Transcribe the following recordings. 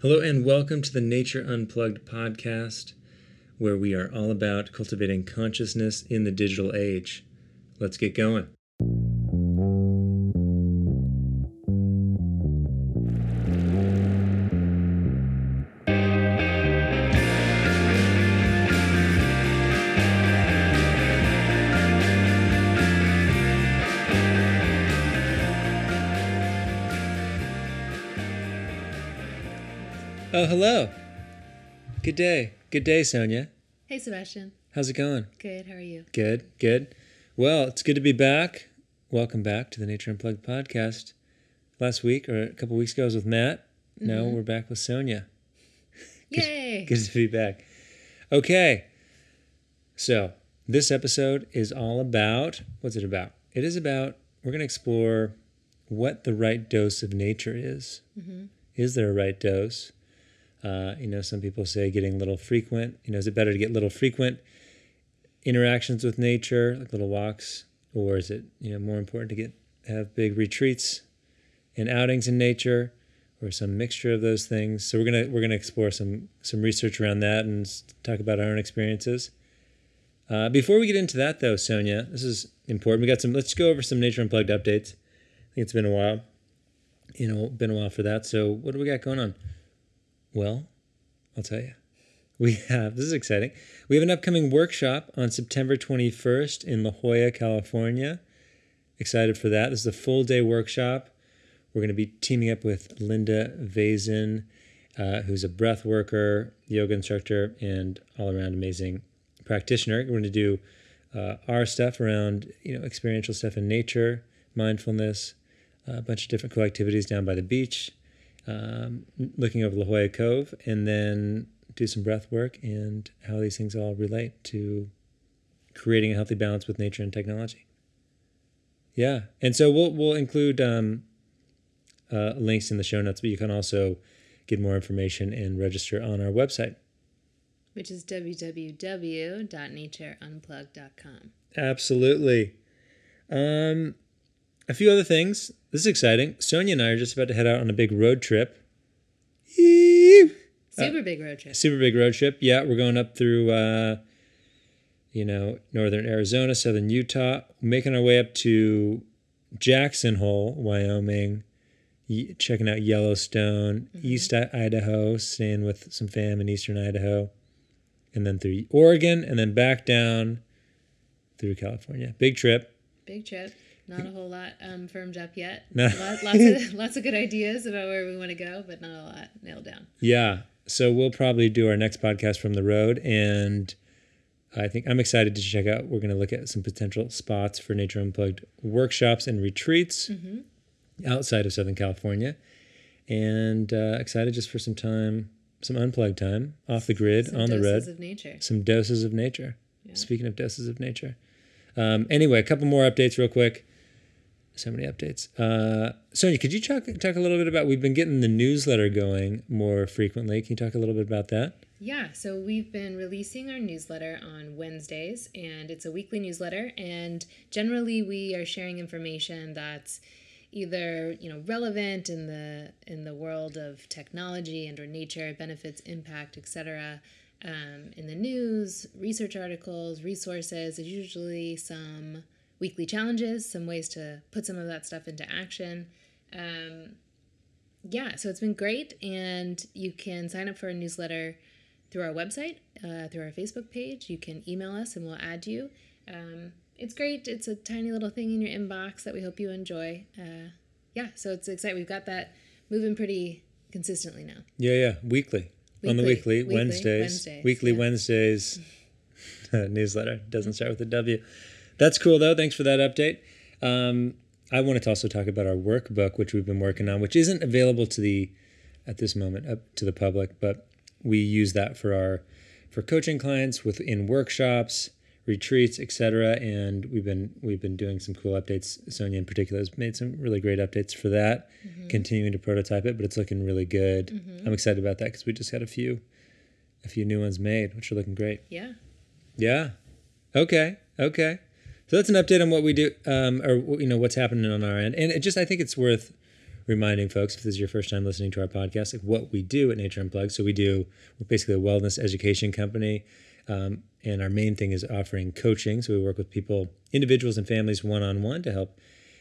Hello, and welcome to the Nature Unplugged podcast, where we are all about cultivating consciousness in the digital age. Let's get going. Oh, hello. Good day. Good day, Sonia. Hey, Sebastian. How's it going? Good. How are you? Good, good. Well, it's good to be back. Welcome back to the Nature Unplugged podcast. Last week or a couple weeks ago, I was with Matt. Now mm-hmm. we're back with Sonia. Yay! Good to be back. Okay. So, this episode is all about what's it about? It is about, we're going to explore what the right dose of nature is. Mm-hmm. Is there a right dose? Uh, you know, some people say getting little frequent. You know, is it better to get little frequent interactions with nature, like little walks, or is it you know more important to get have big retreats and outings in nature, or some mixture of those things? So we're gonna we're gonna explore some some research around that and talk about our own experiences. Uh, before we get into that, though, Sonia, this is important. We got some. Let's go over some nature unplugged updates. I think it's been a while. You know, been a while for that. So what do we got going on? Well, I'll tell you. We have, this is exciting. We have an upcoming workshop on September 21st in La Jolla, California. Excited for that. This is a full day workshop. We're going to be teaming up with Linda Vazen, uh, who's a breath worker, yoga instructor, and all around amazing practitioner. We're going to do uh, our stuff around, you know, experiential stuff in nature, mindfulness, a bunch of different cool activities down by the beach, um, looking over La Jolla Cove, and then do some breath work and how these things all relate to creating a healthy balance with nature and technology. Yeah, and so we'll we'll include um, uh, links in the show notes, but you can also get more information and register on our website. Which is www.natureunplugged.com. Absolutely. Um, a few other things. This is exciting. Sonia and I are just about to head out on a big road trip. Super big road trip. super big road trip. Yeah, we're going up through, uh, you know, northern Arizona, southern Utah, making our way up to Jackson Hole, Wyoming, y- checking out Yellowstone, East I- Idaho, staying with some fam in eastern Idaho, and then through Oregon, and then back down through California. Big trip. Big trip. Not a whole lot um, firmed up yet. No. Lot, lots of lots of good ideas about where we want to go, but not a lot nailed down. Yeah. So we'll probably do our next podcast from the road. And I think I'm excited to check out. We're going to look at some potential spots for Nature Unplugged workshops and retreats outside of Southern California. And uh, excited just for some time, some unplugged time off the grid, Some on the road. Some doses of nature. some doses of nature. Yeah. Speaking of doses of nature. Um, anyway, a couple more updates, real quick. So many updates. Uh, Sonia, could you talk talk a little bit about? We've been getting the newsletter going more frequently. Can you talk a little bit about that? Yeah, so we've been releasing our newsletter on Wednesdays, and it's a weekly newsletter. And generally, we are sharing information that's either you know relevant in the in the world of technology and or nature, benefits, impact, etc. Um, in the news, research articles, resources. There's usually some weekly challenges, some ways to put some of that stuff into action. Um, yeah, so it's been great, and you can sign up for a newsletter through our website, uh, through our Facebook page. You can email us, and we'll add you. Um, it's great. It's a tiny little thing in your inbox that we hope you enjoy. Uh, yeah, so it's exciting. We've got that moving pretty consistently now. Yeah, yeah, weekly. On the Weekly. weekly, Weekly, Wednesdays, Wednesdays, weekly yeah. Wednesdays newsletter doesn't start with a W. That's cool though. Thanks for that update. Um, I wanted to also talk about our workbook, which we've been working on, which isn't available to the at this moment up to the public, but we use that for our for coaching clients within workshops, retreats, etc. And we've been we've been doing some cool updates. Sonia in particular has made some really great updates for that. Continuing to prototype it, but it's looking really good. I'm excited about that because we just got a few a few new ones made, which are looking great. Yeah. Yeah. Okay. Okay. So that's an update on what we do, um, or you know what's happening on our end, and it just I think it's worth reminding folks if this is your first time listening to our podcast, like what we do at Nature Unplugged. So we do we're basically a wellness education company, um, and our main thing is offering coaching. So we work with people, individuals and families, one on one to help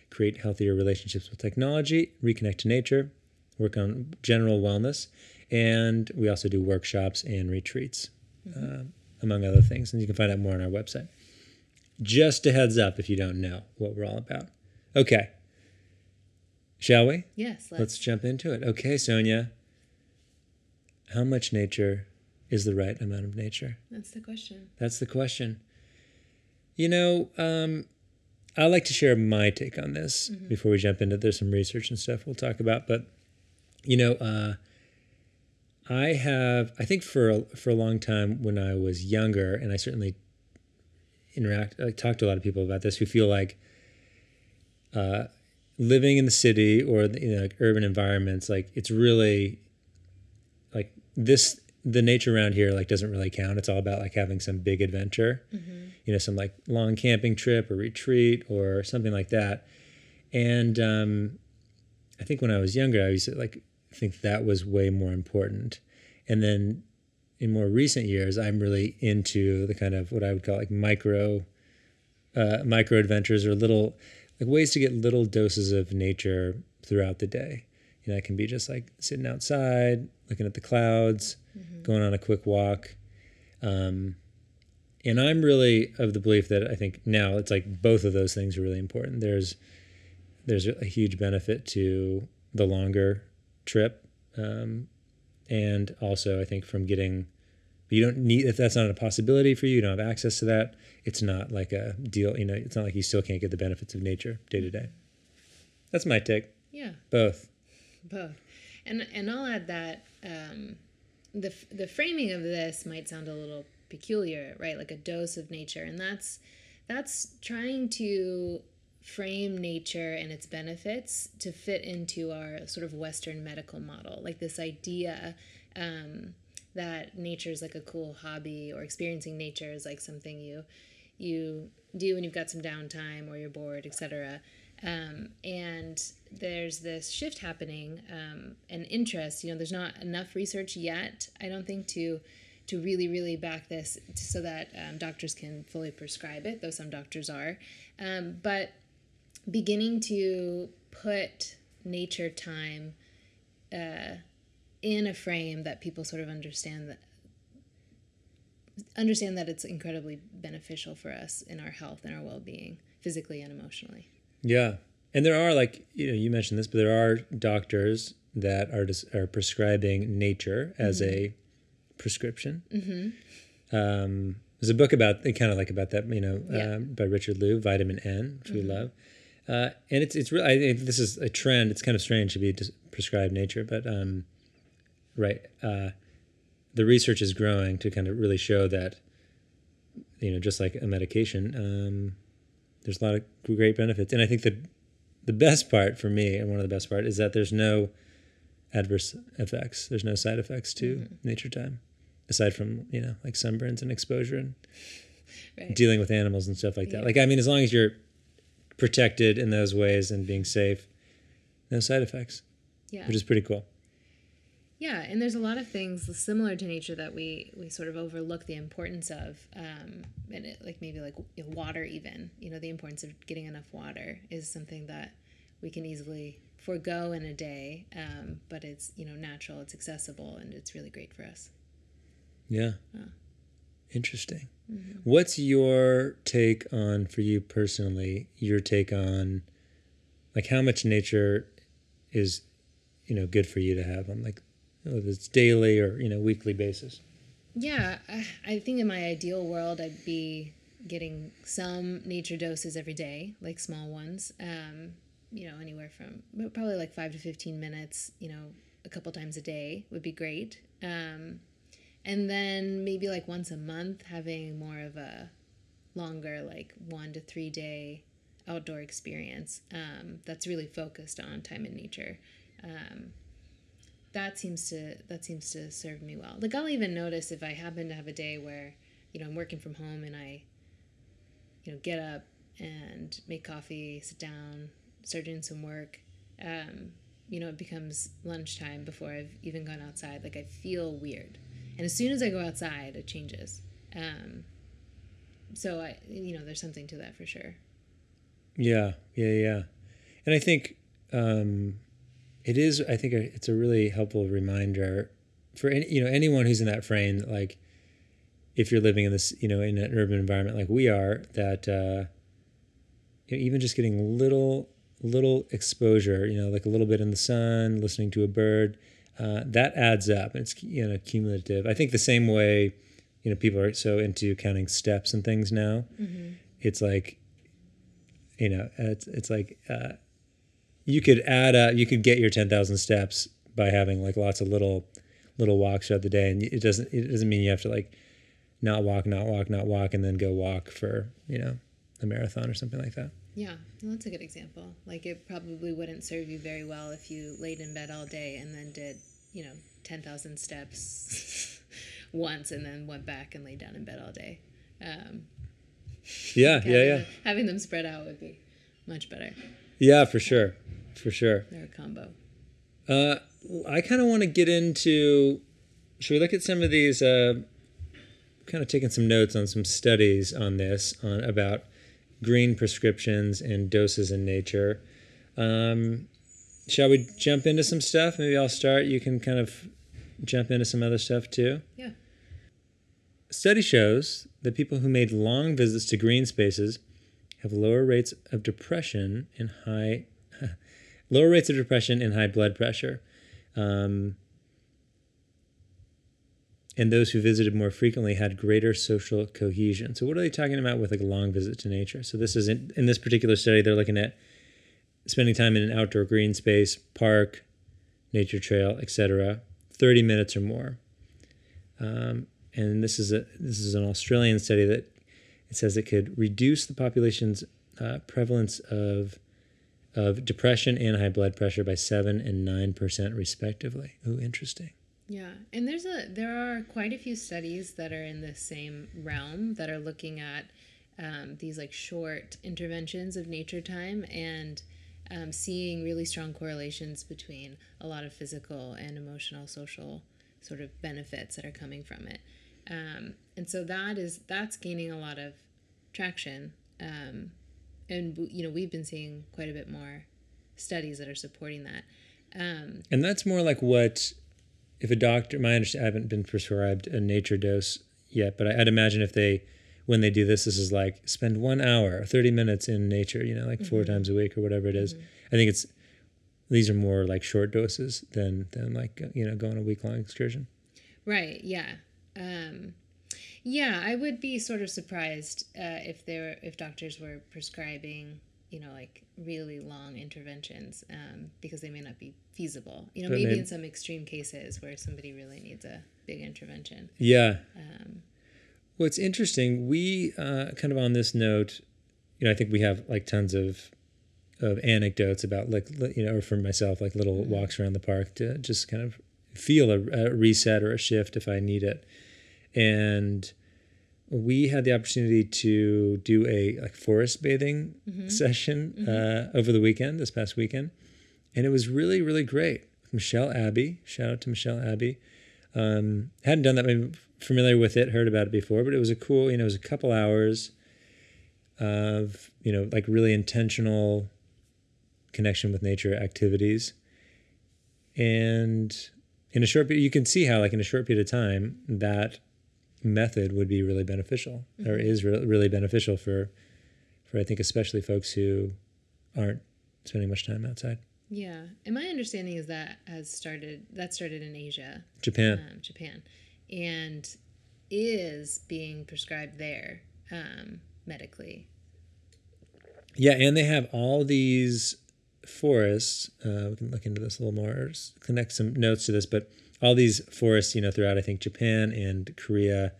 create healthier relationships with technology, reconnect to nature, work on general wellness, and we also do workshops and retreats, uh, among other things. And you can find out more on our website. Just a heads up if you don't know what we're all about. Okay. Shall we? Yes, let's, Let's jump into it. Okay, Sonia. How much nature is the right amount of nature? that's the question. That's the question. You know, um, I like to share my take on this before we jump into. There's some research and stuff we'll talk about, but you know, uh, I have. I think for a, for a long time when I was younger, and I certainly interact, I talk to a lot of people about this who feel like uh, living in the city or the, you know, like urban environments, like it's really like this the nature around here like doesn't really count. It's all about like having some big adventure you know some like long camping trip or retreat or something like that. And um, i think when i was younger i used to like think that was way more important. And then in more recent years i'm really into the kind of what i would call like micro uh, micro adventures or little like ways to get little doses of nature throughout the day. You know it can be just like sitting outside looking at the clouds going on a quick walk. Um, and i'm really of the belief that i think now it's like both of those things are really important. There's there's a huge benefit to the longer trip um, and also i think from getting you don't need if that's not a possibility for you you don't have access to that it's not like a deal you know it's not like you still can't get the benefits of nature day to day. That's my take. Yeah, both. Both. And and I'll add that um, the the framing of this might sound a little peculiar, right? Like a dose of nature, and that's that's trying to frame nature and its benefits to fit into our sort of Western medical model, like this idea. Um, that nature is like a cool hobby or experiencing nature is like something you you do when you've got some downtime or you're bored etc um, and there's this shift happening um, and interest you know there's not enough research yet i don't think to to really really back this so that um, doctors can fully prescribe it though some doctors are um, but beginning to put nature time uh, in a frame that people sort of understand that understand that it's incredibly beneficial for us in our health and our well-being physically and emotionally Yeah, and there are like you know you mentioned this, but there are doctors that are are prescribing nature as a prescription. Mm-hmm. Um, there's a book about kind of like about that, you know, Yeah. um, by Richard Louv, Vitamin N, which we love. Uh, and it's it's really I think this is a trend. It's kind of strange to be prescribed nature, but um, right, uh, the research is growing to kind of really show that you know just like a medication. Um, there's a lot of great benefits and i think that the best part for me and one of the best part is that there's no adverse effects there's no side effects to nature time aside from you know like sunburns and exposure and right dealing with animals and stuff like that Yeah. like i mean as long as you're protected in those ways and being safe no side effects yeah which is pretty cool Yeah, and there's a lot of things similar to nature that we we sort of overlook the importance of, um, and it, like maybe like water even. You know, the importance of getting enough water is something that we can easily forego in a day, um, but it's you know natural, it's accessible, and it's really great for us. Yeah. Interesting. What's your take on, for you personally, your take on like how much nature is, you know, good for you to have on like, whether it's daily or, you know, weekly basis? Yeah, I, I think in my ideal world, I'd be getting some nature doses every day, like small ones. Um, you know, anywhere from probably like five to fifteen minutes. You know, a couple times a day would be great. Um, and then maybe like once a month, having more of a longer, like one to three day outdoor experience um, that's really focused on time in nature. Um, that seems to that seems to serve me well. Like I'll even notice if I happen to have a day where, you know, I'm working from home and I, you know, get up and make coffee, sit down, start doing some work. Um, you know, it becomes lunchtime before I've even gone outside, like I feel weird. And as soon as I go outside, it changes. Um, so I, you know, there's something to that for sure. Yeah, yeah, yeah. And I think um, it is. I think it's a really helpful reminder for any, you know anyone who's in that frame. Like, if you're living in this, you know, in an urban environment like we are, that uh, you know, even just getting little little exposure, you know, like a little bit in the sun, listening to a bird, uh, that adds up. It's you know cumulative. I think the same way, you know, people are so into counting steps and things now. Mm-hmm. It's like, you know, it's it's like uh, you could add up, you could get your ten thousand steps by having like lots of little little walks throughout the day, and it doesn't it doesn't mean you have to like not walk, not walk, not walk, and then go walk for you know a marathon or something like that. Yeah, well, that's a good example. Like it probably wouldn't serve you very well if you laid in bed all day and then did, you know, 10,000 steps once and then went back and laid down in bed all day. Um, yeah, yeah, yeah. Them, having them spread out would be much better. Yeah, for sure. For sure. They're a combo. Uh, I kind of want to get into. Should we look at some of these? Uh, kind of taking some notes on some studies on this on about green prescriptions and doses in nature. Um, shall we jump into some stuff? Maybe I'll start. You can kind of jump into some other stuff too. Yeah. Study shows that people who made long visits to green spaces have lower rates of depression and high lower rates of depression and high blood pressure. Um, and those who visited more frequently had greater social cohesion. So, what are they talking about with like a long visit to nature? So, this is in, in this particular study, they're looking at spending time in an outdoor green space, park, nature trail, etc., 30 minutes or more. Um, and this is a this is an Australian study that it says it could reduce the population's uh, prevalence of of depression and high blood pressure by seven and nine percent respectively. Oh, interesting. Yeah, and there's a there are quite a few studies that are in the same realm that are looking at um, these like short interventions of nature time and um, seeing really strong correlations between a lot of physical and emotional social sort of benefits that are coming from it. Um, and so that is that's gaining a lot of traction. Um, and you know we've been seeing quite a bit more studies that are supporting that. Um, and that's more like what if a doctor, my understanding, I haven't been prescribed a nature dose yet, but I'd imagine if they, when they do this, this is like spend one hour, 30 minutes in nature, you know, like mm-hmm. four times a week or whatever it is. Mm-hmm. I think it's, these are more like short doses than, than like, you know, going a week long excursion. Right. Yeah. Um, yeah, I would be sort of surprised uh, if there if doctors were prescribing you know, like really long interventions um, because they may not be feasible. You know, but maybe in some extreme cases where somebody really needs a big intervention. Yeah. Um, well, it's interesting. We uh, kind of on this note, you know, I think we have like tons of of anecdotes about like you know, or for myself, like little mm-hmm. walks around the park to just kind of feel a, a reset or a shift if I need it, and we had the opportunity to do a like forest bathing mm-hmm. session mm-hmm. Uh, over the weekend, this past weekend, and it was really really great. Michelle Abbey, shout out to Michelle Abbey. Um, hadn't done that, maybe familiar with it, heard about it before, but it was a cool. You know, it was a couple hours of you know like really intentional connection with nature activities, and in a short, you can see how like in a short period of time that method would be really beneficial mm-hmm. or is re- really beneficial for for I think especially folks who aren't spending much time outside. Yeah, and my understanding is that has started that started in Asia, Japan, um, Japan, and is being prescribed there um, medically. Yeah, and they have all these forests. Uh, we can look into this a little more, connect some notes to this, but all these forests, you know, throughout I think Japan and Korea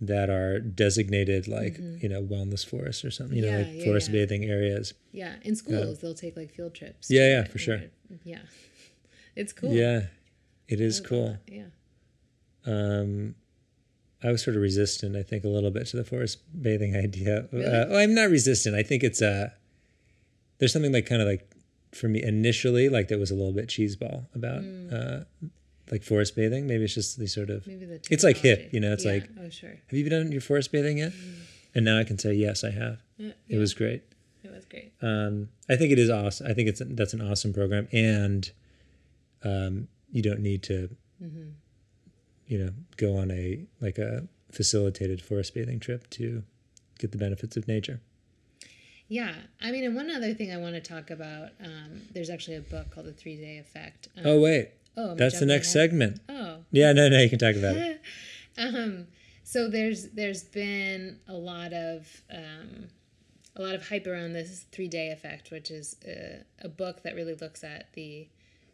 that are designated like mm-hmm. you know wellness forests or something, you yeah, know, like yeah, forest yeah. bathing areas. Yeah, in schools they'll take like field trips. Yeah, yeah, for sure. Yeah, it's cool. Yeah, it is cool. Yeah. Um, I was sort of resistant, I think, a little bit to the forest bathing idea. Really? Uh, well, I'm not resistant. I think it's a. Uh, there's something like kind of like for me initially, like that was a little bit cheeseball about uh, like forest bathing. Maybe it's just the sort of Maybe the It's like hip, you know, it's Yeah. like- oh sure. have you done your forest bathing yet? And now I can say yes, I have. Yeah, It was great. it was great. Um, I think it is awesome. I think it's that's an awesome program, and um, you don't need to, Mm-hmm. you know, go on a like a facilitated forest bathing trip to get the benefits of nature. Yeah, I mean, and one other thing I want to talk about. Um, there's actually a book called The Three Day Effect. Um, Oh wait, oh, that's the next ahead? segment. Oh, Yeah, no, no, you can talk about it. um, so there's there's been a lot of um, a lot of hype around this three day effect, which is a, a book that really looks at the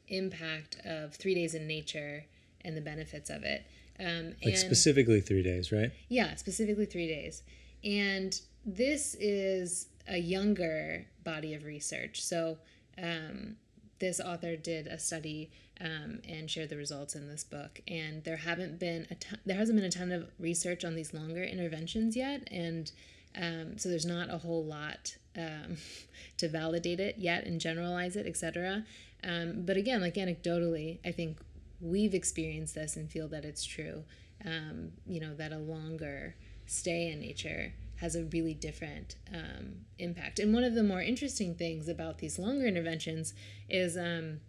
impact of three days in nature and the benefits of it. Um, Like and specifically three days, right? yeah, specifically three days, and this is a younger body of research. So um, this author did a study um, and shared the results in this book. And there haven't been a ton, there hasn't been a ton of research on these longer interventions yet, and um, so there's not a whole lot um, to validate it yet and generalize it, etc. Um, but again, like anecdotally, I think we've experienced this and feel that it's true. Um, you know that a longer stay in nature has a really different um, impact. And one of the more interesting things about these longer interventions is um,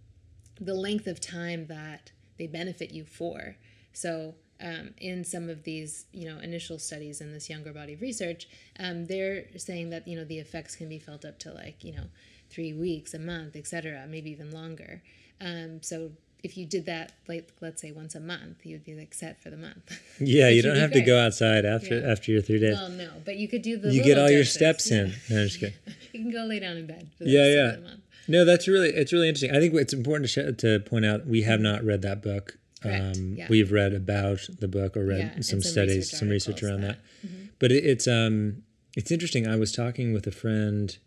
the length of time that they benefit you for. So, um, in some of these, you know, initial studies in this younger body of research, um, they're saying that you know the effects can be felt up to like you know three weeks, a month, etc., maybe even longer. Um, so if you did that, like let's say once a month, you'd be like set for the month. Yeah, you don't have to go outside after Yeah. after your three days. Well, no, but you could do the. you get all your steps in. No, I'm just kidding. You can go lay down in bed. For the Yeah, yeah. Of the month. No, that's really it's really interesting. I think it's important to sh- to point out we have not read that book. Um, yeah. We've read about the book or read Yeah, some some studies, research some research around that- Mm-hmm. But it, it's um it's interesting. I was talking with a friend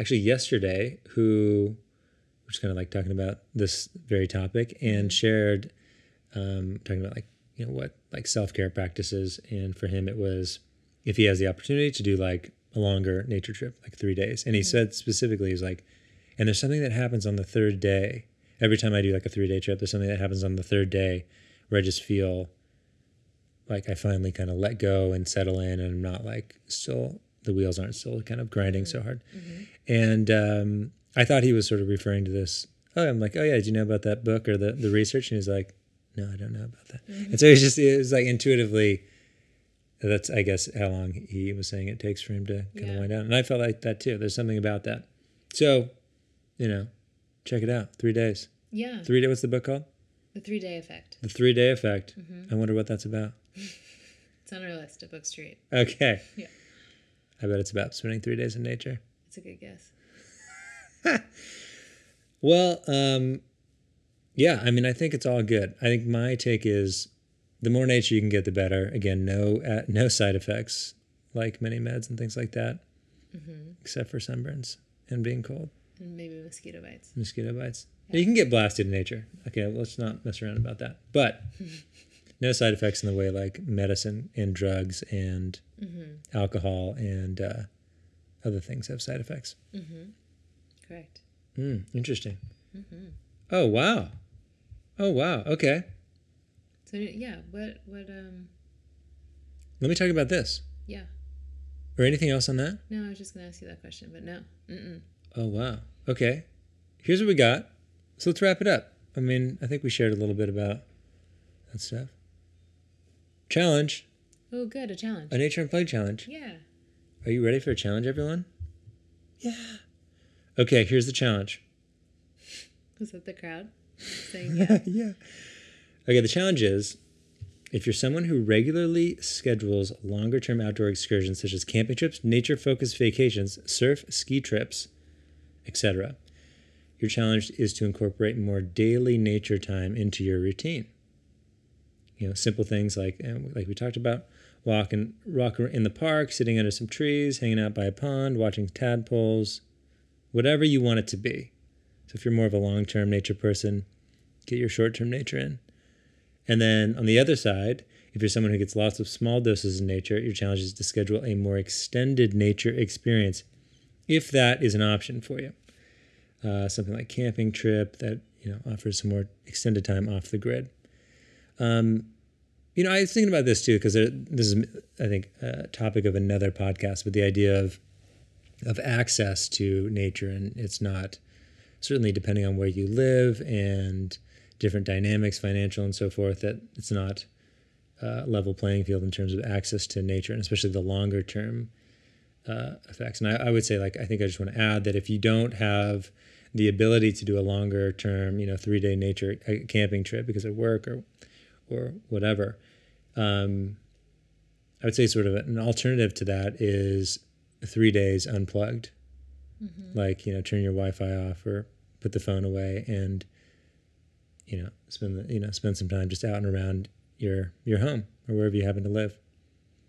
actually yesterday who was kind of like talking about this very topic Mm-hmm. and shared um, talking about like you know what like self care practices. And for him it was if he has the opportunity to do like a longer nature trip like three days. And he Mm-hmm. said specifically he's like and there's something that happens on the third day. Every time I do like a three day trip there's something that happens on the third day where I just feel like I finally kind of let go and settle in and I'm not like still the wheels aren't still kind of grinding so hard. And um, I thought he was sort of referring to this. Oh, I'm like, oh yeah, did you know about that book or the, the research? And he's like, no, I don't know about that. And so he's just it was like intuitively. That's I guess how long he was saying it takes for him to kind of wind down, and I felt like that too. There's something about that. So, you know, check it out. Three days. Yeah, Three day. What's the book called? the three day effect. The Three Day Effect. Mm-hmm. I wonder what that's about. It's on our list at Book Street. Okay. Yeah. I bet it's about spending three days in nature. It's a good guess. Well, um, yeah, I mean, I think it's all good. I think my take is the more nature you can get, the better. Again, no uh, no side effects like many meds and things like that, except for sunburns and being cold, And maybe mosquito bites. mosquito bites. You can get blasted in nature. Okay, well, let's not mess around about that. But no side effects in the way like medicine and drugs and alcohol and uh, other things have side effects. Correct. Hmm, interesting. Oh wow. Oh wow. Okay. So yeah, what what um Let me talk about this. yeah. Or anything else on that? No, I was just gonna ask you that question, but no. Mm-mm. Oh wow. Okay. Here's what we got. So let's wrap it up. I mean, I think we shared a little bit about that stuff. Challenge. Oh, good, a challenge. A nature and play challenge. Yeah. Are you ready for a challenge, everyone? Yeah. Okay, here's the challenge. Was that the crowd saying yeah? yeah. Okay, the challenge is if you're someone who regularly schedules longer term outdoor excursions such as camping trips, nature focused vacations, surf, ski trips, etc., your challenge is to incorporate more daily nature time into your routine. You know, simple things like um, like we talked about, walking walk in the park, sitting under some trees, hanging out by a pond, watching tadpoles, whatever you want it to be. So if you're more of a long-term nature person, get your short-term nature in. And then on the other side, if you're someone who gets lots of small doses of nature, your challenge is to schedule a more extended nature experience, if that is an option for you. uh, something like camping trip that you know offers some more extended time off the grid. Um, you know, I was thinking about this too because this is, I think, a topic of another podcast. But the idea of of access to nature, and it's not certainly depending on where you live and different dynamics, financial and so forth. That it's not a level playing field in terms of access to nature, and especially the longer term uh, effects. And I, I would say, like, I think I just want to add that if you don't have the ability to do a longer term, you know, three day nature uh, camping trip because of work or or whatever. Um, I would say sort of an alternative to that is three days unplugged. Mm-hmm. Like, you know, turn your Wi-Fi off or put the phone away and, you know, spend the, you know, spend some time just out and around your, your home or wherever you happen to live.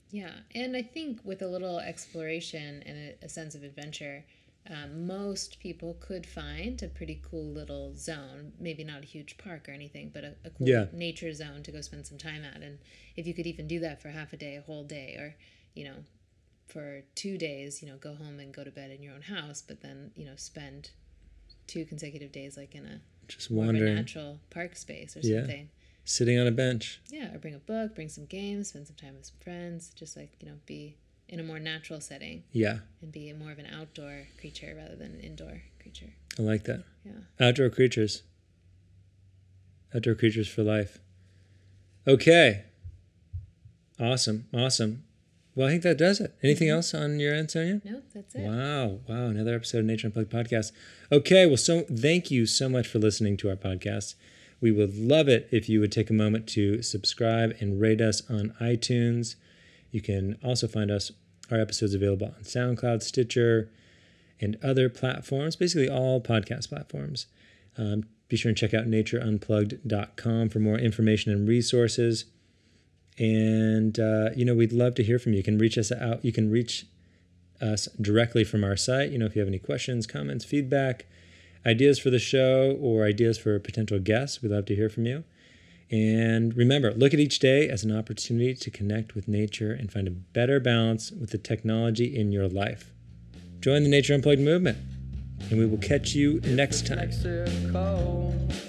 Yeah. And I think with a little exploration and a, a sense of adventure, um, most people could find a pretty cool little zone, maybe not a huge park or anything, but a, a cool yeah. nature zone to go spend some time at. And if you could even do that for half a day, a whole day, or, you know, for two days, you know, go home and go to bed in your own house, but then, you know, spend two consecutive days like in a just wandering natural park space or something. Yeah. Sitting on a bench. Yeah, or bring a book, bring some games, spend some time with some friends, just like, you know, be in a more natural setting. Yeah. And be more of an outdoor creature rather than an indoor creature. I like that. Yeah. Outdoor creatures. Outdoor creatures for life. Okay. Awesome. Awesome. Well, I think that does it. Anything mm-hmm. else on your end, Sonia? No, that's it. Wow. Wow. Another episode of Nature Unplugged podcast. Okay. Well, so thank you so much for listening to our podcast. We would love it if you would take a moment to subscribe and rate us on iTunes. You can also find us, our episodes available on SoundCloud, Stitcher, and other platforms, basically all podcast platforms. Um, be sure and check out natureunplugged.com for more information and resources. And, uh, you know, we'd love to hear from you. You can reach us out. You can reach us directly from our site. You know, if you have any questions, comments, feedback, ideas for the show, or ideas for potential guests, we'd love to hear from you. And remember, look at each day as an opportunity to connect with nature and find a better balance with the technology in your life. Join the Nature Unplugged movement, and we will catch you next time.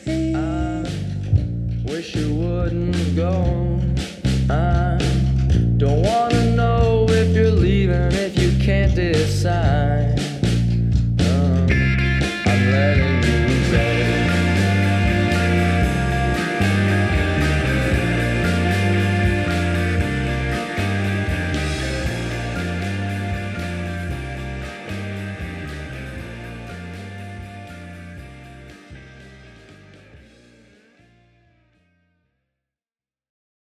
I wish you wouldn't go. I don't wanna know if you're leaving if you can't decide. Um, I'm letting.